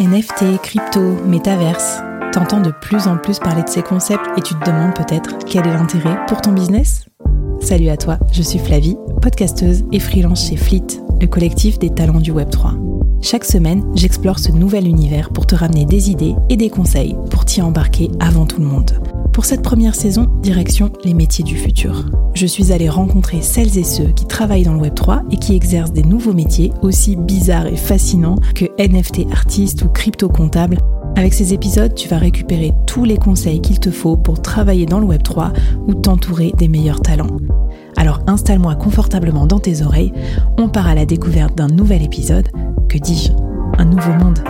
NFT, crypto, métaverse. T'entends de plus en plus parler de ces concepts et tu te demandes peut-être quel est l'intérêt pour ton business? Salut à toi, je suis Flavie, podcasteuse et freelance chez Fleet, le collectif des talents du Web3. Chaque semaine, j'explore ce nouvel univers pour te ramener des idées et des conseils pour t'y embarquer avant tout le monde. Pour cette première saison, direction les métiers du futur. Je suis allée rencontrer celles et ceux qui travaillent dans le Web3 et qui exercent des nouveaux métiers aussi bizarres et fascinants que NFT artiste ou crypto comptable. Avec ces épisodes, tu vas récupérer tous les conseils qu'il te faut pour travailler dans le Web3 ou t'entourer des meilleurs talents. Alors installe-moi confortablement dans tes oreilles, on part à la découverte d'un nouvel épisode, que dis-je, un nouveau monde.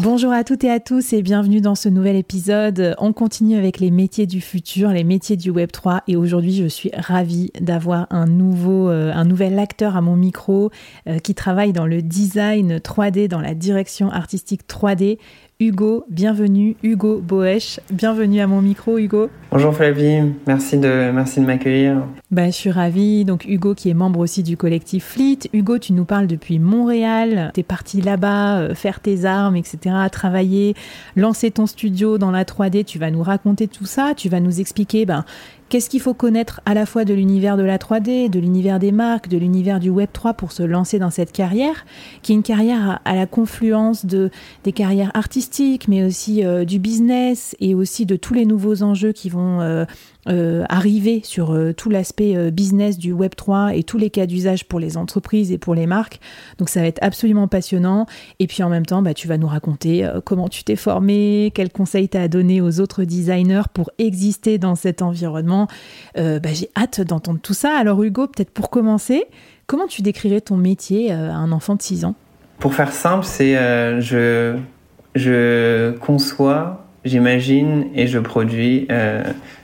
Bonjour à toutes et à tous et bienvenue dans ce nouvel épisode. On continue avec les métiers du futur, les métiers du Web 3 et aujourd'hui je suis ravie d'avoir un nouveau euh, un nouvel acteur à mon micro euh, qui travaille dans le design 3D dans la direction artistique 3D. Hugo, bienvenue, Hugo Boesch. Bienvenue à mon micro, Hugo. Bonjour Flavie, merci de, merci de m'accueillir. Bah, je suis ravie. Donc, Hugo, qui est membre aussi du collectif Fleet. Hugo, tu nous parles depuis Montréal. Tu es parti là-bas euh, faire tes armes, etc., travailler, lancer ton studio dans la 3D. Tu vas nous raconter tout ça. Tu vas nous expliquer ben, Qu'est-ce qu'il faut connaître à la fois de l'univers de la 3D, de l'univers des marques, de l'univers du Web 3 pour se lancer dans cette carrière, qui est une carrière à, la confluence de des carrières artistiques, mais aussi euh, du business et aussi de tous les nouveaux enjeux qui vont euh, euh, arriver sur euh, tout l'aspect euh, business du Web 3 et tous les cas d'usage pour les entreprises et pour les marques. Donc ça va être absolument passionnant. Et puis en même temps, bah, tu vas nous raconter comment tu t'es formé, quels conseils tu as donné aux autres designers pour exister dans cet environnement. Bah, j'ai hâte d'entendre tout ça. Alors Hugo, peut-être pour commencer, comment tu décrirais ton métier à un enfant de 6 ans? Pour faire simple, c'est je, je conçois, j'imagine et je produis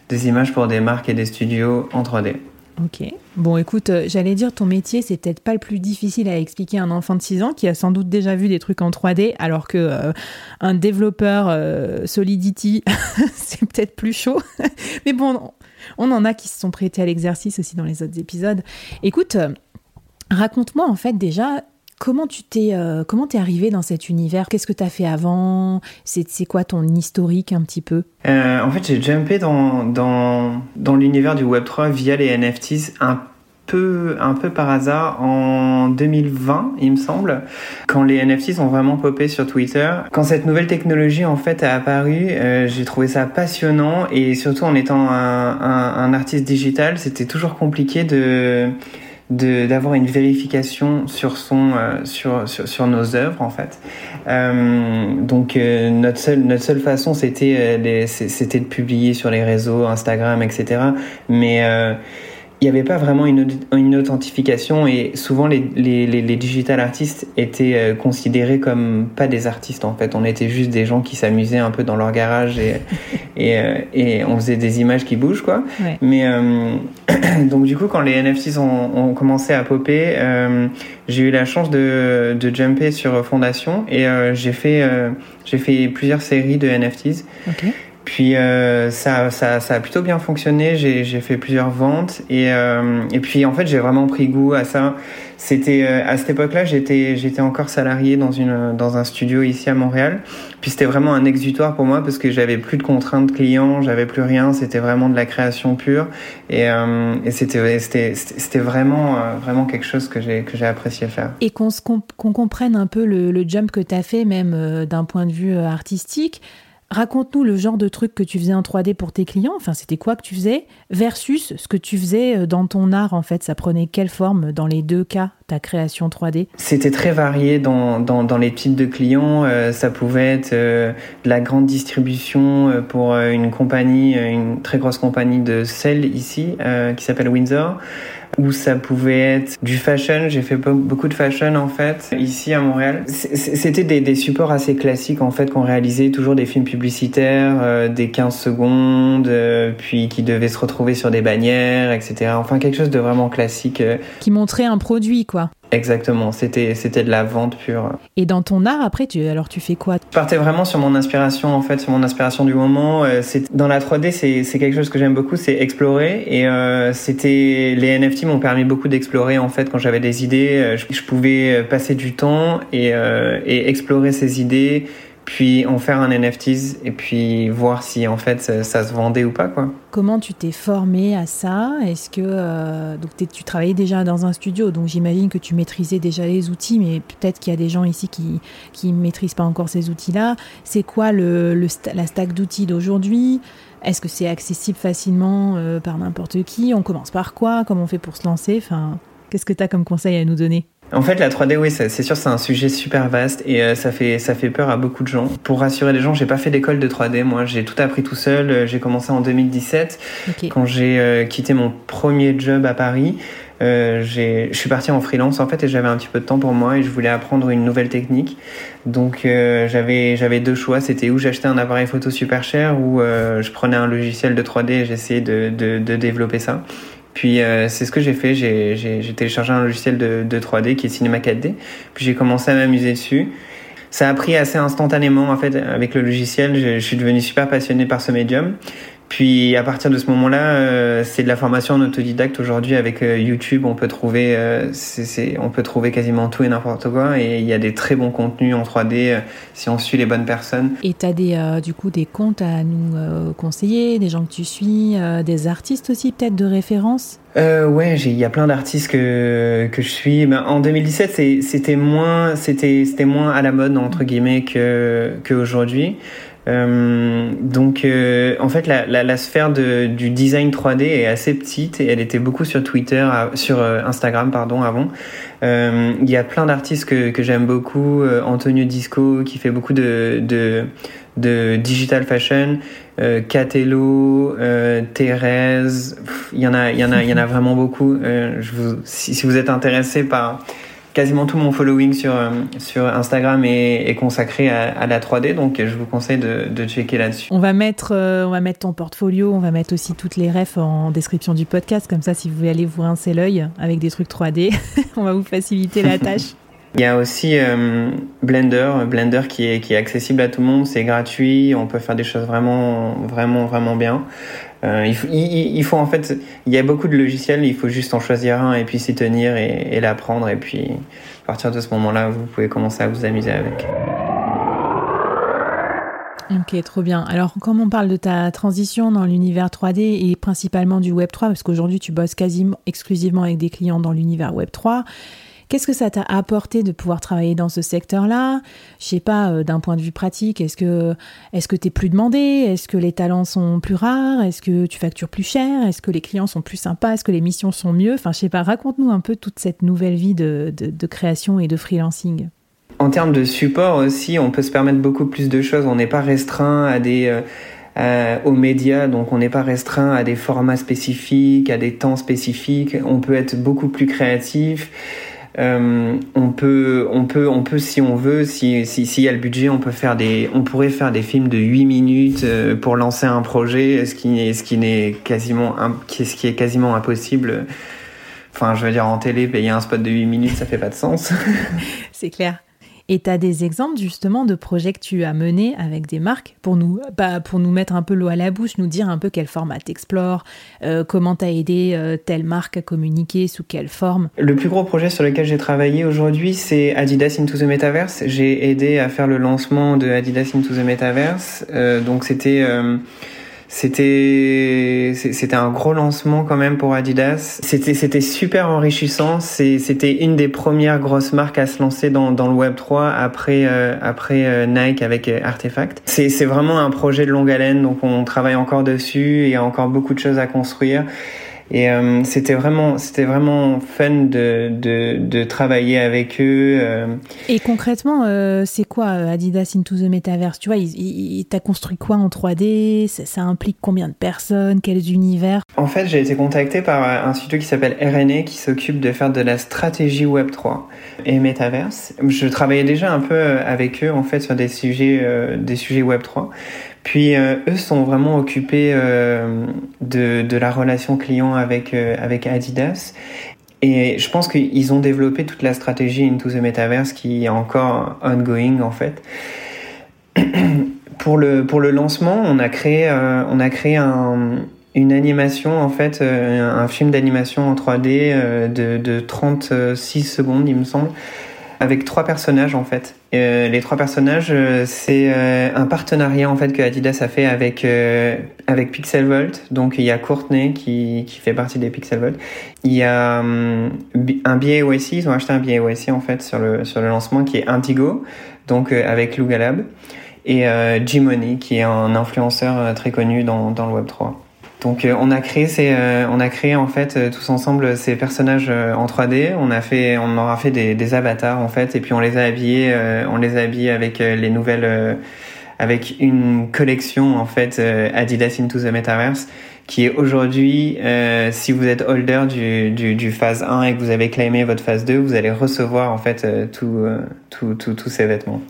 des images pour des marques et des studios en 3D. Ok. Bon, écoute, euh, j'allais dire ton métier, c'est peut-être pas le plus difficile à expliquer à un enfant de 6 ans qui a sans doute déjà vu des trucs en 3D, alors que euh, un développeur euh, Solidity, c'est peut-être plus chaud. Mais bon, on en a qui se sont prêtés à l'exercice aussi dans les autres épisodes. Écoute, raconte-moi en fait déjà Comment tu t'es euh, comment t'es arrivé dans cet univers? Qu'est-ce que tu as fait avant? C'est quoi ton historique un petit peu? Euh, En fait, j'ai jumpé dans, dans, dans l'univers du Web3 via les NFTs un peu, un peu par hasard en 2020, il me semble, quand les NFTs ont vraiment popé sur Twitter. Quand cette nouvelle technologie en fait a apparu, euh, j'ai trouvé ça passionnant et surtout en étant un, un artiste digital, c'était toujours compliqué de d'avoir une vérification sur son euh, sur, sur, sur nos œuvres en fait. Euh, donc euh, notre seule notre seule façon c'était c'était de publier sur les réseaux Instagram etc mais il n'y avait pas vraiment une, une, authentification et souvent les, les, les, digital artistes étaient euh, considérés comme pas des artistes en fait. On était juste des gens qui s'amusaient un peu dans leur garage et, et, euh, et, on faisait des images qui bougent quoi. Mais euh, donc du coup quand les NFTs ont, ont commencé à popper, j'ai eu la chance de, de jumper sur Fondation et j'ai fait, j'ai fait plusieurs séries de NFTs. Puis euh, ça, ça, ça, a plutôt bien fonctionné. J'ai fait plusieurs ventes et, euh, et puis en fait j'ai vraiment pris goût à ça. C'était euh, à cette époque-là j'étais j'étais encore salarié dans une dans un studio ici à Montréal. Puis c'était vraiment un exutoire pour moi parce que j'avais plus de contraintes clients, j'avais plus rien. C'était vraiment de la création pure et, euh, et c'était c'était c'était vraiment euh, vraiment quelque chose que j'ai que j'ai apprécié faire. Et qu'on qu'on comprenne un peu le, le jump que tu as fait même d'un point de vue artistique. Raconte-nous le genre de truc que tu faisais en 3D pour tes clients. Enfin, c'était quoi que tu faisais versus ce que tu faisais euh, dans ton art, en fait? Ça prenait quelle forme dans les deux cas, ta création 3D C'était très varié dans, les types de clients. Euh, ça pouvait être euh, de la grande distribution pour une compagnie, une très grosse compagnie de sel ici, qui s'appelle Windsor ou ça pouvait être du fashion. J'ai fait beaucoup de fashion en fait ici à Montréal. C'était des, supports assez classiques en fait qu'on réalisait toujours des films publicitaires, euh, des 15 secondes, euh, puis qui devaient se retrouver sur des bannières, etc. Enfin quelque chose de vraiment classique. Euh. Qui montrait un produit quoi. Exactement, c'était c'était de la vente pure. Et dans ton art, après, tu alors tu fais quoi? Je partais vraiment sur mon inspiration en fait, sur mon inspiration du moment. Euh, c'est dans la 3D, c'est c'est quelque chose que j'aime beaucoup, c'est explorer. Et euh, c'était les NFT m'ont permis beaucoup d'explorer en fait quand j'avais des idées, euh, je, je, pouvais passer du temps et et explorer ces idées puis en faire un NFTs et puis voir si en fait ça, se vendait ou pas quoi. Comment tu t'es formé à ça? Est-ce que euh, donc tu travaillais déjà dans un studio donc j'imagine que tu maîtrisais déjà les outils mais peut-être qu'il y a des gens ici qui qui maîtrisent pas encore ces outils-là. C'est quoi le la stack d'outils d'aujourd'hui? Est-ce que c'est accessible facilement euh, par n'importe qui? On commence par quoi? Comment on fait pour se lancer? Enfin, qu'est-ce que tu as comme conseil à nous donner? En fait, la 3D, oui, c'est sûr, c'est un sujet super vaste et euh, ça fait ça fait peur à beaucoup de gens. Pour rassurer les gens, j'ai pas fait d'école de 3D. Moi, j'ai tout appris tout seul. Euh, j'ai commencé en 2017 quand j'ai euh, quitté mon premier job à Paris. je suis parti en freelance en fait et j'avais un petit peu de temps pour moi et je voulais apprendre une nouvelle technique. Donc j'avais j'avais deux choix. C'était où j'achetais un appareil photo super cher ou je prenais un logiciel de 3D et j'essayais de, de, de développer ça. Puis euh, c'est ce que j'ai fait. J'ai téléchargé un logiciel de, de 3D qui est Cinema 4D. Puis j'ai commencé à m'amuser dessus. Ça a pris assez instantanément en fait avec le logiciel. Je, je suis devenu super passionné par ce médium. Puis à partir de ce moment-là, euh, c'est de la formation en autodidacte. Aujourd'hui, avec euh, YouTube, on peut trouver, euh, c'est, on peut trouver quasiment tout et n'importe quoi. Et il y a des très bons contenus en 3D si on suit les bonnes personnes. Et tu as des, du coup des comptes à nous conseiller, des gens que tu suis, des artistes aussi peut-être de référence? Euh, ouais, il y a plein d'artistes que que je suis. Ben, en 2017, c'était moins, c'était c'était moins à la mode entre guillemets que qu'aujourd'hui. Euh, donc, euh, en fait, la, la, la sphère de, du design 3D est assez petite et elle était beaucoup sur Twitter, sur euh, Instagram, pardon, avant. Euh, il y a plein d'artistes que, que j'aime beaucoup. Euh, Antonio Disco qui fait beaucoup de, de, de digital fashion. Catello, Thérèse. Il y en a, il y en a, il y en a vraiment beaucoup. je vous, si, si vous êtes intéressé par quasiment tout mon following sur, euh, sur Instagram est, consacré à, à, la 3D, donc je vous conseille de, de checker là-dessus. On va mettre, euh, on va mettre ton portfolio, on va mettre aussi toutes les refs en description du podcast, comme ça si vous voulez aller vous rincer l'œil avec des trucs 3D, on va vous faciliter la tâche. Il y a aussi euh, Blender, Blender qui est, qui est accessible à tout le monde, c'est gratuit, on peut faire des choses vraiment, vraiment, vraiment bien. Euh, il, faut, il, il, faut en fait, il y a beaucoup de logiciels, il faut juste en choisir un et puis s'y tenir et, et l'apprendre et puis à partir de ce moment-là, vous pouvez commencer à vous amuser avec. Ok, trop bien. Alors, comme on parle de ta transition dans l'univers 3D et principalement du Web 3, parce qu'aujourd'hui tu bosses quasiment exclusivement avec des clients dans l'univers Web 3, Qu'est-ce que ça t'a apporté de pouvoir travailler dans ce secteur-là? Je sais pas, euh, d'un point de vue pratique, est-ce que est-ce que t'es plus demandé? Est-ce que les talents sont plus rares? Est-ce que tu factures plus cher? Est-ce que les clients sont plus sympas? Est-ce que les missions sont mieux? Enfin, je sais pas, raconte-nous un peu toute cette nouvelle vie de, de, création et de freelancing. En termes de support aussi, on peut se permettre beaucoup plus de choses. On n'est pas restreint euh, euh, aux médias, donc on n'est pas restreint à des formats spécifiques, à des temps spécifiques. On peut être beaucoup plus créatif. Euh, on peut, on peut, on peut, si on veut, si s'il si, y a le budget, on peut faire des, on pourrait faire des films de 8 minutes euh, pour lancer un projet, ce qui, ce qui n'est quasiment, ce qui est quasiment impossible. Enfin, je veux dire, en télé, payer un spot de 8 minutes, ça fait pas de sens. C'est clair. Et tu as des exemples justement de projets que tu as menés avec des marques pour nous, bah, pour nous mettre un peu l'eau à la bouche, nous dire un peu quel format t'explores, euh, comment tu as aidé euh, telle marque à communiquer, sous quelle forme? Le plus gros projet sur lequel j'ai travaillé aujourd'hui, c'est Adidas Into the Metaverse. J'ai aidé à faire le lancement de Adidas Into the Metaverse. Euh, donc c'était c'était c'était un gros lancement quand même pour Adidas. C'était c'était super enrichissant. C'était une des premières grosses marques à se lancer dans, dans le Web 3 après euh, après euh, Nike avec euh, Artefact. C'est c'est vraiment un projet de longue haleine donc on travaille encore dessus. Il y a encore beaucoup de choses à construire. Et euh, c'était vraiment, c'était vraiment fun de, de, de, travailler avec eux. Euh. Et concrètement, euh, c'est quoi Adidas Into the Metaverse? Tu vois, il, il, t'a construit quoi en 3D ça, ça, implique combien de personnes? Quels univers? En fait, j'ai été contacté par un studio qui s'appelle RNA qui s'occupe de faire de la stratégie Web 3 et Metaverse. Je travaillais déjà un peu avec eux en fait sur des sujets, des sujets Web 3. Puis euh, eux sont vraiment occupés euh, de, la relation client avec, euh, avec Adidas. Et je pense qu'ils ont développé toute la stratégie Into the Metaverse qui est encore ongoing en fait. pour le pour le lancement, on a créé euh, on a créé un, une animation en fait, un film d'animation en 3D euh, de, de 36 secondes, il me semble, avec trois personnages en fait. Euh, les trois personnages, euh, c'est euh, un partenariat en fait que Adidas a fait avec avec Pixelvolt. Donc il y a Courtney qui, qui fait partie des Pixelvolt. Il y a um, un billet ils ont acheté un billet en fait sur le sur le lancement qui est Indigo, donc avec Lugalab et Jimony qui est un influenceur très connu dans dans le Web 3. Donc euh, on a créé ces, euh, on a créé en fait euh, tous ensemble ces personnages en 3D. On a fait, on aura fait des, des, avatars en fait, et puis on les a habillés, on les a habillés avec les nouvelles, avec une collection en fait Adidas Into the Metaverse qui est aujourd'hui, euh, si vous êtes holder du, du, du, phase 1 et que vous avez claimé votre phase 2, vous allez recevoir en fait euh, tout, tout, tout, tous ces vêtements.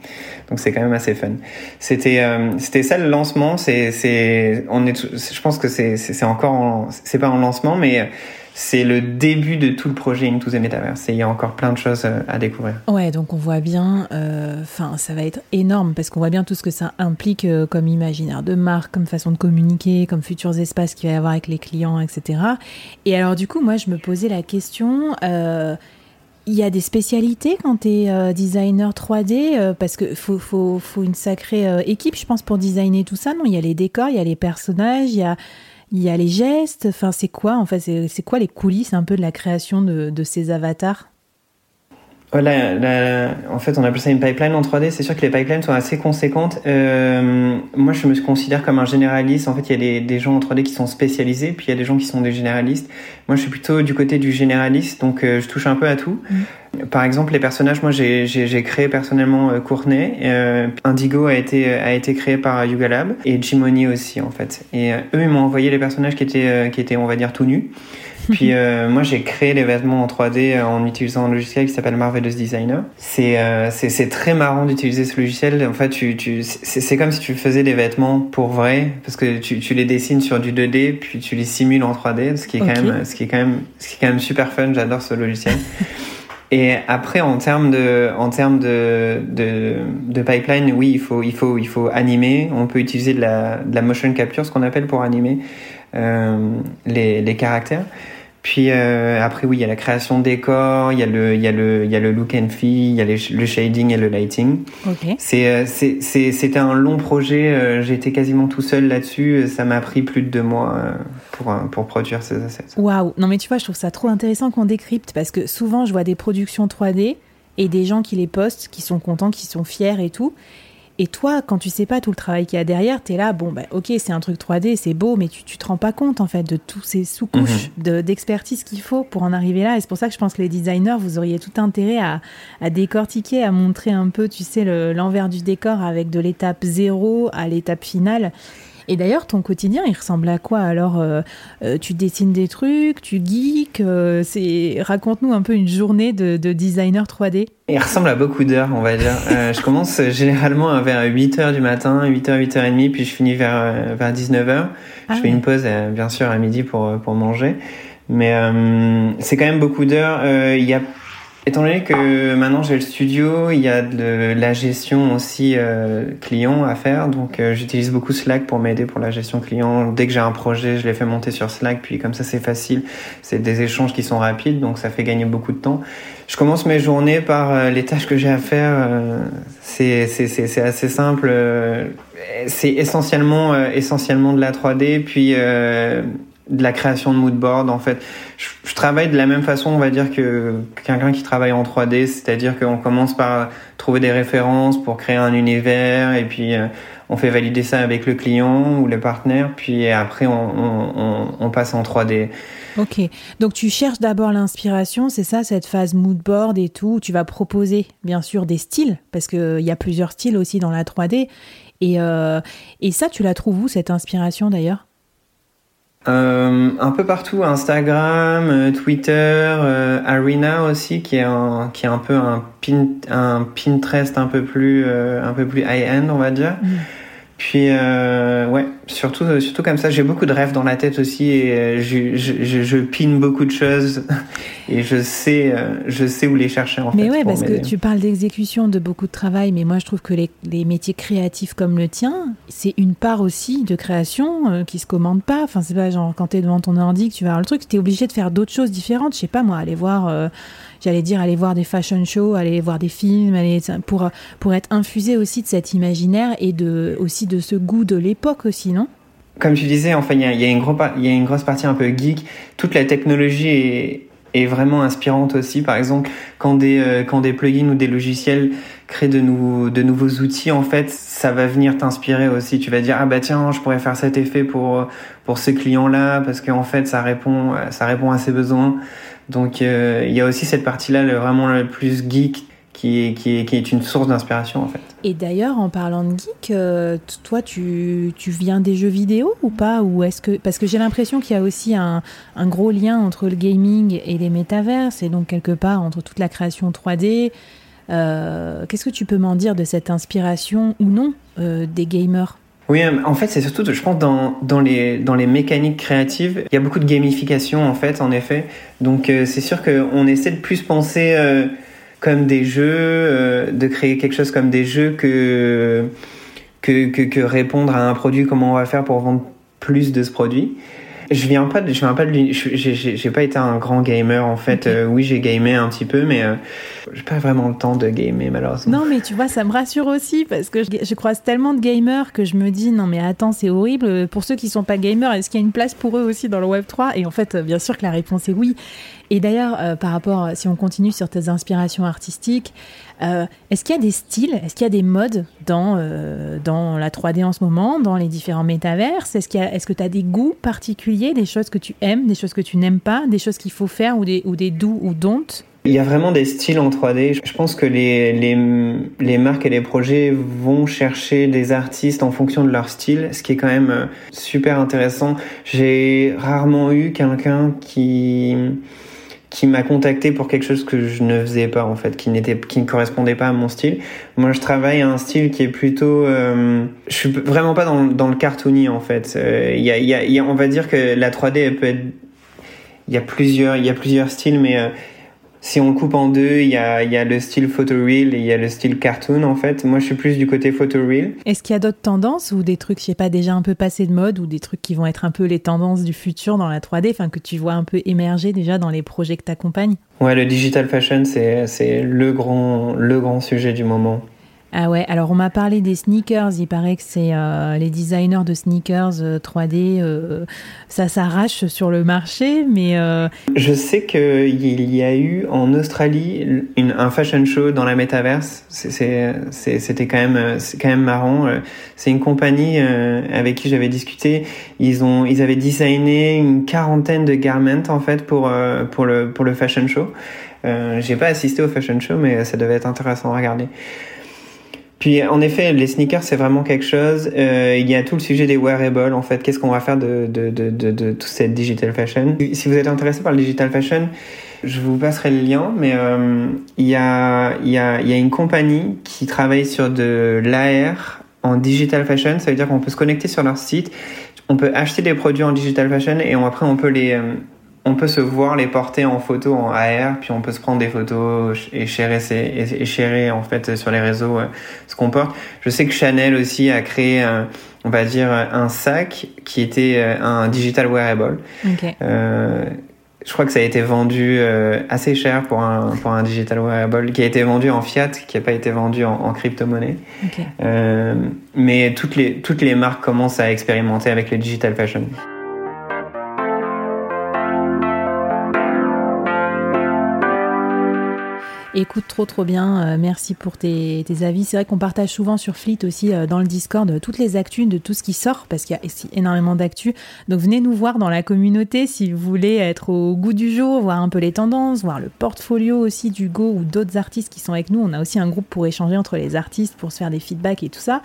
Donc c'est quand même assez fun. C'était euh, c'était ça le lancement. C'est c'est on est je pense que c'est c'est encore c'est pas en lancement mais c'est le début de tout le projet Into the Metaverse. Et il y a encore plein de choses euh, à découvrir. Ouais, donc on voit bien, euh, enfin, ça va être énorme parce qu'on voit bien tout ce que ça implique euh, comme imaginaire de marque, comme façon de communiquer, comme futurs espaces qu'il va y avoir avec les clients, etc. Et alors, du coup, moi, je me posais la question. il y a des spécialités quand tu es designer 3D parce que faut, une sacrée équipe, je pense, pour designer tout ça. Non, il y a les décors, il y a les personnages, il y a il y a les gestes, enfin c'est quoi en fait, c'est quoi les coulisses un peu de la création de, de ces avatars? Voilà, en fait, on appelle ça une pipeline en 3D. C'est sûr que les pipelines sont assez conséquentes. Euh, moi, je me considère comme un généraliste. En fait, il y a des, des, gens en 3D qui sont spécialisés, puis il y a des gens qui sont des généralistes. Moi, je suis plutôt du côté du généraliste, donc euh, je touche un peu à tout. Mmh. Par exemple, les personnages, moi j'ai créé personnellement euh, Courtney. Euh, Indigo a été, a été créé par Yuga Lab et Jimony aussi en fait. Et euh, eux, ils m'ont envoyé les personnages qui étaient, euh, qui étaient, on va dire, tout nus. Puis euh, moi j'ai créé les vêtements en 3D en utilisant un logiciel qui s'appelle Marvelous Designer. C'est c'est très marrant d'utiliser ce logiciel. En fait, tu, tu, c'est comme si tu faisais des vêtements pour vrai parce que tu, tu les dessines sur du 2D puis tu les simules en 3D, ce qui est quand même ce qui est quand même ce qui est quand même super fun. J'adore ce logiciel. Et après, en termes de, en termes de, de, de, pipeline, oui, il faut, il faut, il faut animer. On peut utiliser de la, de la motion capture, ce qu'on appelle pour animer euh, les, les caractères. Puis euh, après, oui, il y a la création de décors, il y a le, il y a le, il y a le look and feel, il y a le shading et le lighting. Okay. C'est, c'est, c'était un long projet. Euh, été quasiment tout seul là-dessus. Ça m'a pris plus de deux mois euh, pour, pour produire ces assets. Waouh Non mais tu vois, je trouve ça trop intéressant qu'on décrypte parce que souvent, je vois des productions 3D et des gens qui les postent, qui sont contents, qui sont fiers et tout. Et toi, quand tu sais pas tout le travail qu'il y a derrière, tu es là, bon, bah, ok, c'est un truc 3D, c'est beau, mais tu, tu te rends pas compte, en fait, de tous ces sous-couches mhm. d'expertise qu'il faut pour en arriver là. Et c'est pour ça que je pense que les designers, vous auriez tout intérêt à, à décortiquer, à montrer un peu, tu sais, l'envers du décor avec de l'étape zéro à l'étape finale. Et d'ailleurs, ton quotidien, il ressemble à quoi Alors, euh, euh, tu dessines des trucs, tu geeks, euh, c'est... raconte-nous un peu une journée de, de, designer 3D. Il ressemble à beaucoup d'heures, on va dire. je commence généralement vers 8h du matin, 8h, 8h30, puis je finis vers, vers 19h. Ah je fais une pause, bien sûr, à midi pour, pour manger. Mais c'est quand même beaucoup d'heures. Il y a Étant donné que maintenant j'ai le studio, il y a de la gestion aussi euh, client à faire, donc euh, j'utilise beaucoup Slack pour m'aider pour la gestion client. Dès que j'ai un projet, je les fais monter sur Slack, puis comme ça c'est facile, c'est des échanges qui sont rapides, donc ça fait gagner beaucoup de temps. Je commence mes journées par euh, les tâches que j'ai à faire. Euh, c'est c'est assez simple. c'est essentiellement essentiellement de la 3D, puis de la création de mood board en fait. Je, travaille de la même façon on va dire que quelqu'un qui travaille en 3D c'est-à-dire qu'on commence par trouver des références pour créer un univers et puis euh, on fait valider ça avec le client ou le partenaire puis après on, passe en 3D Ok, donc tu cherches d'abord l'inspiration, c'est ça, cette phase mood board et tout, tu vas proposer bien sûr des styles, parce qu'il y a plusieurs styles aussi dans la 3D, et, euh, et ça, tu la trouves où, cette inspiration d'ailleurs? Euh, un peu partout, Instagram, euh, Twitter, euh, Arena aussi, qui est un, qui est un peu un, pin, un Pinterest un peu plus, euh, un peu plus high-end, on va dire. Mm. Puis, ouais, surtout, surtout comme ça. J'ai beaucoup de rêves dans la tête aussi et euh, je, je, je, pine beaucoup de choses et je sais, euh, je sais où les chercher en mais fait. Mais ouais, parce que tu parles d'exécution, de beaucoup de travail, mais moi je trouve que les, les métiers créatifs comme le tien, c'est une part aussi de création euh, qui se commande pas. Enfin, c'est pas genre quand tu es devant ton ordi que tu vas voir le truc, tu es obligé de faire d'autres choses différentes. Je sais pas moi, aller voir j'allais dire aller voir des fashion shows, aller voir des films, aller, pour, pour être infusé aussi de cet imaginaire et de, aussi de ce goût de l'époque aussi, Comme tu disais, enfin, il y a, y, a une grosse partie un peu geek. Toute la technologie est, est vraiment inspirante aussi. Par exemple, quand des, euh, quand des plugins ou des logiciels créent de, nouveaux, de nouveaux outils, en fait, ça va venir t'inspirer aussi. Tu vas dire, ah bah tiens, je pourrais faire cet effet pour, pour ce client-là, parce qu'en fait, ça répond, ça répond à ses besoins. Donc euh, il y a aussi cette partie-là vraiment le plus geek qui est, qui est, qui est une source d'inspiration en fait. Et d'ailleurs, en parlant de geek, euh, toi, tu, tu, viens des jeux vidéo ou pas ou est-ce que parce que j'ai l'impression qu'il y a aussi un, un, gros lien entre le gaming et les métaverses et donc quelque part entre toute la création 3D. Euh, Qu'est-ce que tu peux m'en dire de cette inspiration ou non euh, des gamers? Oui, en fait, c'est surtout, je pense, dans, dans, les, dans les mécaniques créatives, il y a beaucoup de gamification, en fait, en effet. Donc, c'est sûr qu'on essaie de plus penser comme des jeux, de créer quelque chose comme des jeux que, que, que, que, répondre à un produit, comment on va faire pour vendre plus de ce produit. Je viens pas de, je viens pas de, j'ai pas été un grand gamer en fait. Euh, oui, j'ai gamé un petit peu, mais euh, j'ai pas vraiment le temps de gamer malheureusement. Non, mais tu vois, ça me rassure aussi parce que je, je croise tellement de gamers que je me dis non mais attends, c'est horrible. Pour ceux qui sont pas gamers, est-ce qu'il y a une place pour eux aussi dans le Web 3 Et en fait, bien sûr que la réponse est oui. Et d'ailleurs, euh, par rapport, si on continue sur tes inspirations artistiques, euh, est-ce qu'il y a des styles, est-ce qu'il y a des modes dans, euh, dans la 3D en ce moment, dans les différents métaverses? Est-ce qu'il est que tu as des goûts particuliers, des choses que tu aimes, des choses que tu n'aimes pas, des choses qu'il faut faire ou des, ou des do ou don't il y a vraiment des styles en 3D. Je pense que les, les, les, marques et les projets vont chercher des artistes en fonction de leur style, ce qui est quand même super intéressant. J'ai rarement eu quelqu'un qui qui m'a contacté pour quelque chose que je ne faisais pas en fait, qui n'était, qui ne correspondait pas à mon style. Moi, je travaille à un style qui est plutôt, euh, je suis vraiment pas dans, dans le cartoony en fait. Il euh, y, y, a, on va dire que la 3D, elle peut être, il y a plusieurs, il y a plusieurs styles, mais euh, si on coupe en deux, il y a, y a, le style photoreal et il y a le style cartoon en fait. Moi, je suis plus du côté photoreal. Est-ce qu'il y a d'autres tendances ou des trucs, je sais pas, déjà un peu passés de mode ou des trucs qui vont être un peu les tendances du futur dans la 3D, enfin que tu vois un peu émerger déjà dans les projets que tu accompagnes Ouais, le digital fashion, c'est le grand, le grand sujet du moment. Ah ouais, alors on m'a parlé des sneakers, il paraît que c'est euh, les designers de sneakers 3D, euh, euh, ça s'arrache sur le marché, mais... Je sais qu'il y a eu en Australie une, un fashion show dans la métaverse, c'était quand, même, quand même marrant. C'est une compagnie avec qui j'avais discuté, ils, ont, ils avaient designé une quarantaine de garments en fait pour, pour, le, pour le fashion show. J'ai pas assisté au fashion show, mais ça devait être intéressant à regarder. Puis en effet, les sneakers, c'est vraiment quelque chose. Euh, il y a tout le sujet des wearables, en fait. Qu'est-ce qu'on va faire de, de, de, de, de toute cette digital fashion? Si vous êtes intéressé par le digital fashion, je vous passerai le lien, mais euh, il, y a, il, y a, il y a une compagnie qui travaille sur de l'AR en digital fashion. Ça veut dire qu'on peut se connecter sur leur site, on peut acheter des produits en digital fashion et on, après on peut les... Euh, on peut se voir les porter en photo en AR, puis on peut se prendre des photos et chérer, et en fait sur les réseaux euh, ce qu'on porte. Je sais que Chanel aussi a créé, un, on va dire, un sac qui était euh, un digital wearable. Euh, je crois que ça a été vendu euh, assez cher pour un, pour un digital wearable, qui a été vendu en fiat, qui n'a pas été vendu en, en crypto-monnaie. Euh, mais toutes les, toutes les marques commencent à expérimenter avec le digital fashion. Écoute, trop trop bien. Euh, merci pour tes, avis. C'est vrai qu'on partage souvent sur Fleet aussi euh, dans le Discord euh, toutes les actus de tout ce qui sort parce qu'il y a énormément d'actus. Donc venez nous voir dans la communauté si vous voulez être au goût du jour, voir un peu les tendances, voir le portfolio aussi d'Hugo ou d'autres artistes qui sont avec nous. On a aussi un groupe pour échanger entre les artistes, pour se faire des feedbacks et tout ça.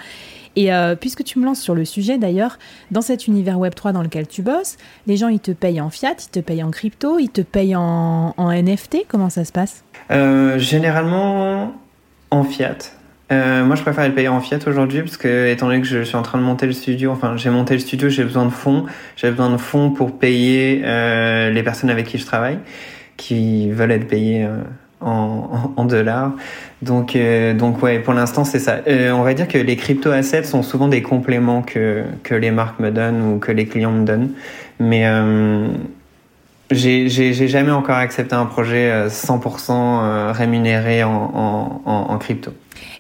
Et puisque tu me lances sur le sujet d'ailleurs, dans cet univers Web3 dans lequel tu bosses, les gens ils te payent en fiat, ils te payent en crypto, ils te payent en NFT. Comment ça se passe? Euh, généralement en fiat. Euh, moi, je préfère être payé en fiat aujourd'hui parce que, étant donné que je suis en train de monter le studio, enfin, j'ai monté le studio, j'ai besoin de fonds. J'ai besoin de fonds pour payer euh, les personnes avec qui je travaille, qui veulent être payées euh, en, dollars. Donc, euh, donc ouais, pour l'instant, c'est ça. Euh, on va dire que les crypto assets sont souvent des compléments que que les marques me donnent ou que les clients me donnent, mais j'ai jamais encore accepté un projet 100% rémunéré en, en, en crypto.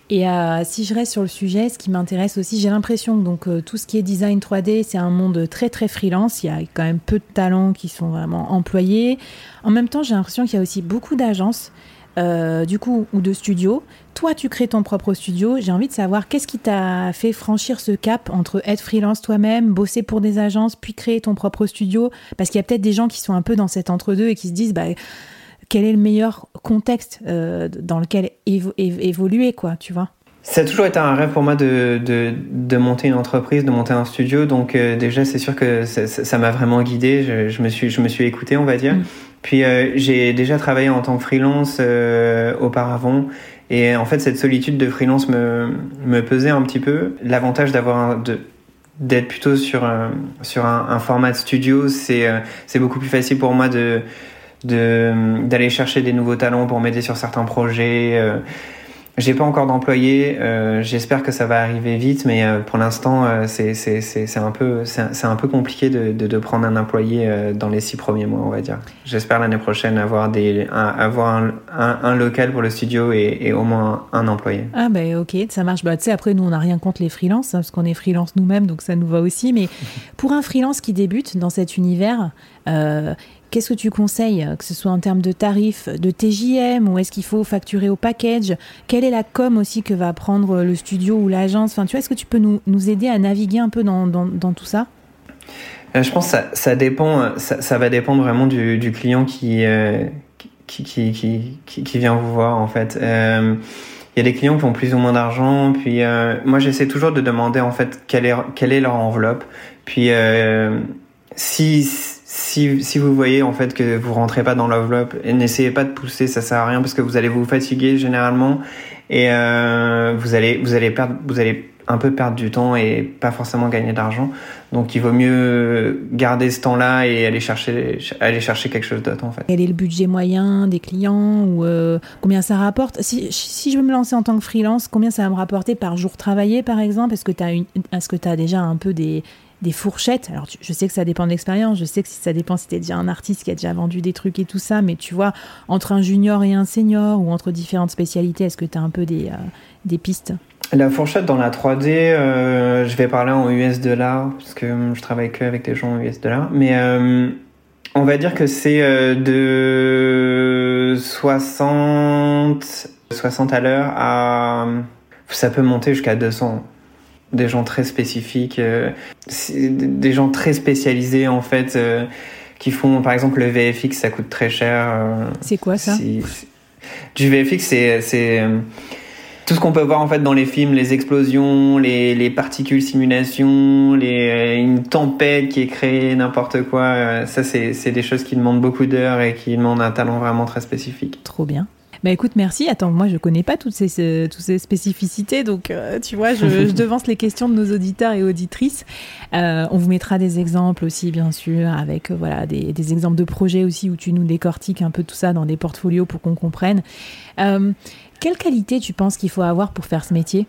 Et euh, si je reste sur le sujet, ce qui m'intéresse aussi, j'ai l'impression que donc euh, tout ce qui est design 3D, c'est un monde très très freelance. Il y a quand même peu de talents qui sont vraiment employés. En même temps, j'ai l'impression qu'il y a aussi beaucoup d'agences, euh, du coup, ou de studios. Toi, tu crées ton propre studio. J'ai envie de savoir qu'est-ce qui t'a fait franchir ce cap entre être freelance toi-même, bosser pour des agences, puis créer ton propre studio? Parce qu'il y a peut-être des gens qui sont un peu dans cet entre-deux et qui se disent, bah quel est le meilleur contexte euh, dans lequel évoluer, quoi, tu vois ça a toujours été un rêve pour moi de, de, de monter une entreprise, de monter un studio. Donc euh, déjà, c'est sûr que ça m'a vraiment guidé. Je, je, me suis, je me suis écouté, on va dire. Mm. Puis euh, j'ai déjà travaillé en tant que freelance auparavant. Et en fait, cette solitude de freelance me, me pesait un petit peu. L'avantage d'avoir d'être plutôt sur un, sur un, un format de studio, c'est c'est beaucoup plus facile pour moi de d'aller chercher des nouveaux talents pour m'aider sur certains projets. Euh, j'ai pas encore d'employé, euh, j'espère que ça va arriver vite, mais euh, pour l'instant euh, c'est un peu un peu compliqué de, de, de, prendre un employé dans les six premiers mois, on va dire. J'espère l'année prochaine avoir des un, avoir un, un, un, local pour le studio et, et, au moins un employé. Ah ben ok, ça marche. Bah tu sais après nous on n'a rien contre les freelances hein, parce qu'on est freelance nous-mêmes donc ça nous va aussi. Mais pour un freelance qui débute dans cet univers, Qu'est-ce que tu conseilles, que ce soit en termes de tarifs, de TJM, ou est-ce qu'il faut facturer au package? Quelle est la com aussi que va prendre le studio ou l'agence? Enfin, est-ce que tu peux nous, nous, aider à naviguer un peu dans, dans, tout ça? Euh, Je pense que ça, dépend, ça, va dépendre vraiment du, client qui, euh, qui, qui, qui, vient vous voir, en fait. Euh, il y a des clients qui ont plus ou moins d'argent, puis euh, moi j'essaie toujours de demander en fait quelle est, quelle est leur enveloppe, puis euh, si si, vous voyez en fait que vous rentrez pas dans l'enveloppe, n'essayez pas de pousser, ça sert à rien parce que vous allez vous fatiguer généralement et euh, vous allez vous allez perdre vous allez un peu perdre du temps et pas forcément gagner d'argent. Donc il vaut mieux garder ce temps-là et aller chercher aller chercher quelque chose d'autre en fait. Quel est le budget moyen des clients ou euh, combien ça rapporte? Si, je veux me lancer en tant que freelance, combien ça va me rapporter par jour travaillé par exemple? Est-ce que tu as est-ce que tu as déjà un peu des des fourchettes. Alors, je sais que ça dépend de l'expérience, je sais que ça dépend si tu es déjà un artiste qui a déjà vendu des trucs et tout ça, mais tu vois, entre un junior et un senior ou entre différentes spécialités, est-ce que tu as un peu des, euh, des pistes? La fourchette dans la 3D, euh, je vais parler en US dollars, parce que je travaille que avec des gens en US dollars, mais euh, on va dire que c'est de 60, 60 à l'heure à. Ça peut monter jusqu'à 200 des gens très spécifiques, euh, des gens très spécialisés en fait, euh, qui font par exemple le VFX, ça coûte très cher. Euh, c'est quoi ça Du VFX, c'est c'est tout ce qu'on peut voir en fait dans les films, les explosions, les, les particules simulation, les, une tempête qui est créée, n'importe quoi. Ça, c'est des choses qui demandent beaucoup d'heures et qui demandent un talent vraiment très spécifique. Trop bien. Bah écoute, merci. Attends, moi je connais pas toutes ces, toutes ces spécificités, donc euh, tu vois, je, je, devance les questions de nos auditeurs et auditrices. Euh, on vous mettra des exemples aussi, bien sûr, avec euh, voilà des, des, exemples de projets aussi où tu nous décortiques un peu tout ça dans des portfolios pour qu'on comprenne. Euh, quelle qualité tu penses qu'il faut avoir pour faire ce métier?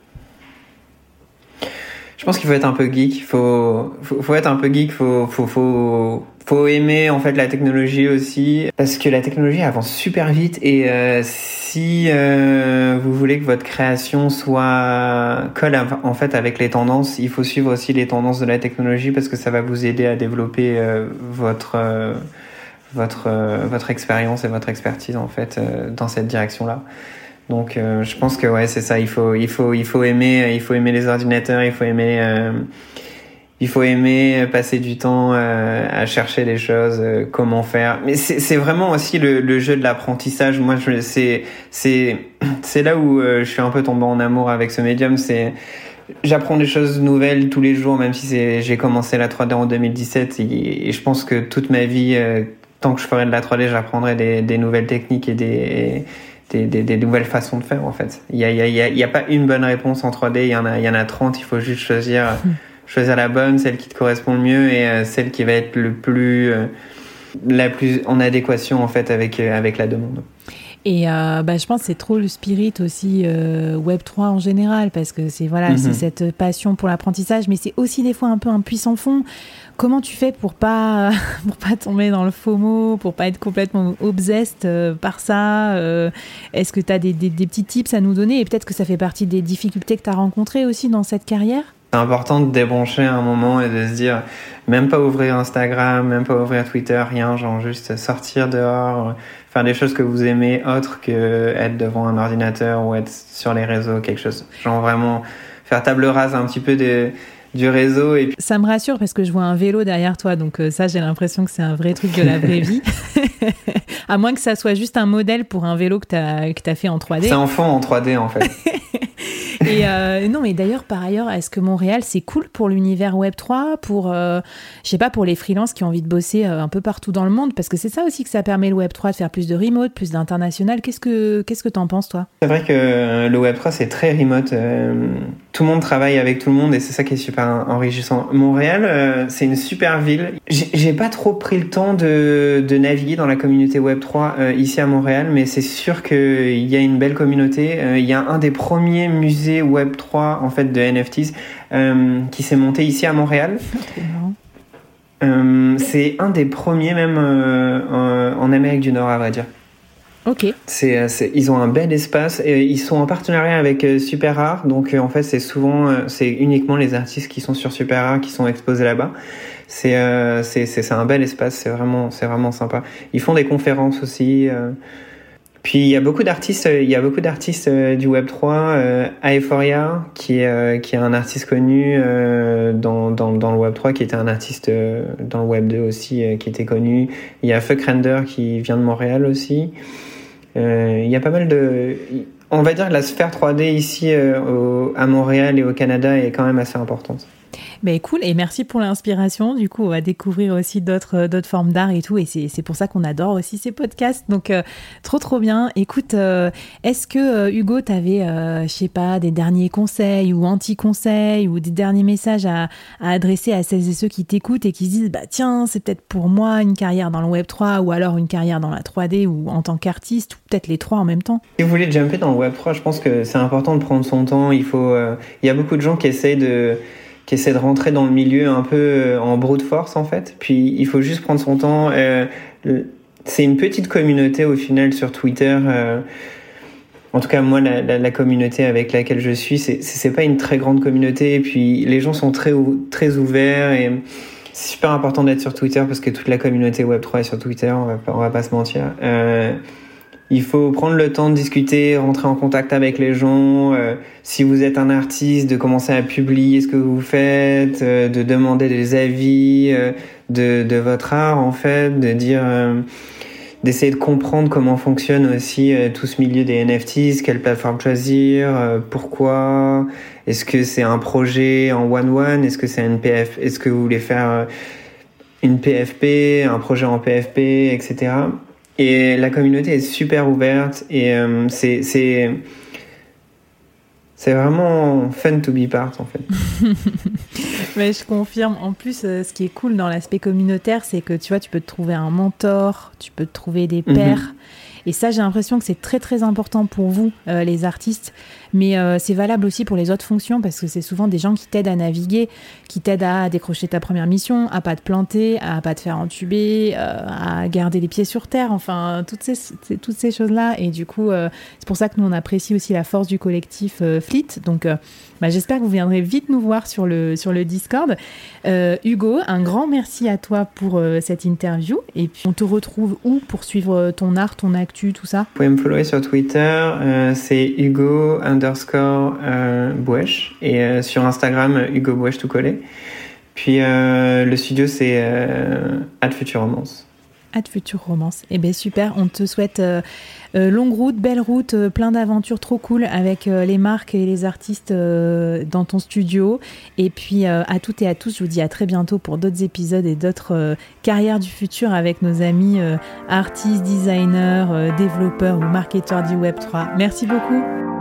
Je pense qu'il faut être un peu geek, faut, faut, faut être un peu geek, faut, faut, faut, faut aimer en fait la technologie aussi, parce que la technologie avance super vite et euh, si euh, vous voulez que votre création soit colle en fait avec les tendances, il faut suivre aussi les tendances de la technologie parce que ça va vous aider à développer euh, votre euh, votre euh, votre expérience et votre expertise en fait euh, dans cette direction là. Donc je pense que ouais c'est ça. Il faut il faut il faut aimer il faut aimer les ordinateurs. Il faut aimer il faut aimer passer du temps euh, à chercher les choses, euh, comment faire. Mais c'est vraiment aussi le, le jeu de l'apprentissage. Moi c'est c'est c'est là où euh, je suis un peu tombé en amour avec ce médium. C'est j'apprends des choses nouvelles tous les jours, même si j'ai commencé la 3D en 2017 et, je pense que toute ma vie, tant que je ferai de la 3D, j'apprendrai des, des, nouvelles techniques et des des, des, nouvelles façons de faire en fait. Il n'y a, y a, y a, pas une bonne réponse en 3D, il y en a, il y en a 30, il faut juste choisir, choisir la bonne, celle qui te correspond le mieux et euh, celle qui va être le plus, euh, la plus en adéquation en fait avec, euh, avec la demande. Et bah, je pense que c'est trop le spirit aussi Web 3 en général parce que c'est voilà, c'est mhm. cette passion pour l'apprentissage, mais c'est aussi des fois un peu un puissant fond comment tu fais pour pas pour pas tomber dans le FOMO, pour pas être complètement obsessed euh, par ça Est-ce que tu as des, petits tips à nous donner? Et peut-être que ça fait partie des difficultés que tu as rencontrées aussi dans cette carrière? C'est important de débrancher un moment et de se dire, même pas ouvrir Instagram, même pas ouvrir Twitter, rien, genre juste sortir dehors, faire des choses que vous aimez autre que être devant un ordinateur ou être sur les réseaux, quelque chose. Genre vraiment faire table rase un petit peu des, du réseau. Et Ça me rassure parce que je vois un vélo derrière toi, donc euh, ça j'ai l'impression que c'est un vrai truc de la vraie vie. à moins que ça soit juste un modèle pour un vélo que tu as, que as fait en 3D. C'est un fond en 3D en fait. Et euh, non, mais d'ailleurs, par ailleurs, est-ce que Montréal, c'est cool pour l'univers Web3, pour, euh, je sais pas, pour les freelances qui ont envie de bosser euh, un peu partout dans le monde? Parce que c'est ça aussi que ça permet le Web3 de faire plus de remote, plus d'international. Qu'est-ce que qu'est-ce que t'en penses, toi? C'est vrai que le Web3, c'est très remote. tout le monde travaille avec tout le monde et c'est ça qui est super enrichissant. Montréal, c'est une super ville. J'ai pas trop pris le temps de, de naviguer dans la communauté Web3 ici à Montréal, mais c'est sûr qu'il y a une belle communauté. Il y a un des premiers musées Web 3 en fait de NFTs euh, qui s'est monté ici à Montréal. Euh, c'est un des premiers même euh, en Amérique du Nord à vrai dire. Ok. C'est, ils ont un bel espace et ils sont en partenariat avec Super Art. Donc en fait c'est souvent c'est uniquement les artistes qui sont sur Super Art qui sont exposés là-bas. C'est c'est, c'est, un bel espace. C'est vraiment c'est vraiment sympa. Ils font des conférences aussi. Puis il y a beaucoup d'artistes, euh, il y a beaucoup d'artistes euh, du Web 3, euh, Aephoria qui est qui est un artiste connu dans, dans, dans le Web 3 qui était un artiste dans le Web 2 aussi qui était connu. Il y a Fuck Render qui vient de Montréal aussi. il y a pas mal de on va dire que la sphère 3D ici à Montréal et au Canada est quand même assez importante. Mais cool, et merci pour l'inspiration. Du coup, on va découvrir aussi d'autres euh, formes d'art et tout, et c'est pour ça qu'on adore aussi ces podcasts. Donc, euh, trop trop bien. Écoute, euh, est-ce que Hugo, tu avais, je sais pas, des derniers conseils ou anti-conseils ou des derniers messages à, adresser à celles et ceux qui t'écoutent et qui se disent, bah tiens, c'est peut-être pour moi une carrière dans le Web 3 ou alors une carrière dans la 3D ou en tant qu'artiste ou peut-être les trois en même temps? Si vous voulez jumper dans le Web 3, je pense que c'est important de prendre son temps. Il faut, il y a beaucoup de gens qui essayent de qui essaie de rentrer dans le milieu un peu euh, en brute force en fait. Puis il faut juste prendre son temps. Euh, c'est une petite communauté au final sur Twitter. Euh, en tout cas, moi, la, communauté avec laquelle je suis, c'est pas une très grande communauté. Et puis les gens sont très très ouverts et c'est super important d'être sur Twitter parce que toute la communauté Web 3 est sur Twitter. On va on va pas se mentir. Il faut prendre le temps de discuter, rentrer en contact avec les gens. Euh, si vous êtes un artiste, de commencer à publier ce que vous faites, euh, de demander des avis euh, de, votre art en fait, de dire, d'essayer de comprendre comment fonctionne aussi tout ce milieu des NFTs, quelle plateforme choisir, pourquoi, est-ce que c'est un projet en one one, est-ce que c'est une PF, est-ce que vous voulez faire une PFP, un projet en PFP, etc. Et la communauté est super ouverte et euh, c'est c'est c'est vraiment fun to be part en fait. Mais je confirme. En plus, euh, ce qui est cool dans l'aspect communautaire, c'est que tu vois, tu peux te trouver un mentor, tu peux te trouver des mhm. pairs. Et ça, j'ai l'impression que c'est très très important pour vous, euh, les artistes. Mais euh, c'est valable aussi pour les autres fonctions parce que c'est souvent des gens qui t'aident à naviguer, qui t'aident à décrocher ta première mission, à pas te planter, à pas te faire entuber, euh, à garder les pieds sur terre. Enfin, toutes ces, toutes ces choses-là. Et du coup, c'est pour ça que nous, on apprécie aussi la force du collectif Fleet. Donc, bah, j'espère que vous viendrez vite nous voir sur le, sur le Discord. Hugo, un grand merci à toi pour cette interview. Et puis, on te retrouve où pour suivre ton art, ton acte tout ça? Vous pouvez me follower sur Twitter, euh, c'est Hugo underscore euh, et euh, sur Instagram, Hugo Bouèche tout collé. Puis le studio, c'est Ad Future Romance. at Future Romance. Eh bien super, on te souhaite longue route, belle route, plein d'aventures trop cool avec les marques et les artistes dans ton studio. Et puis à toutes et à tous, je vous dis à très bientôt pour d'autres épisodes et d'autres carrières du futur avec nos amis artistes, designers, développeurs ou marketeurs du Web3. Merci beaucoup.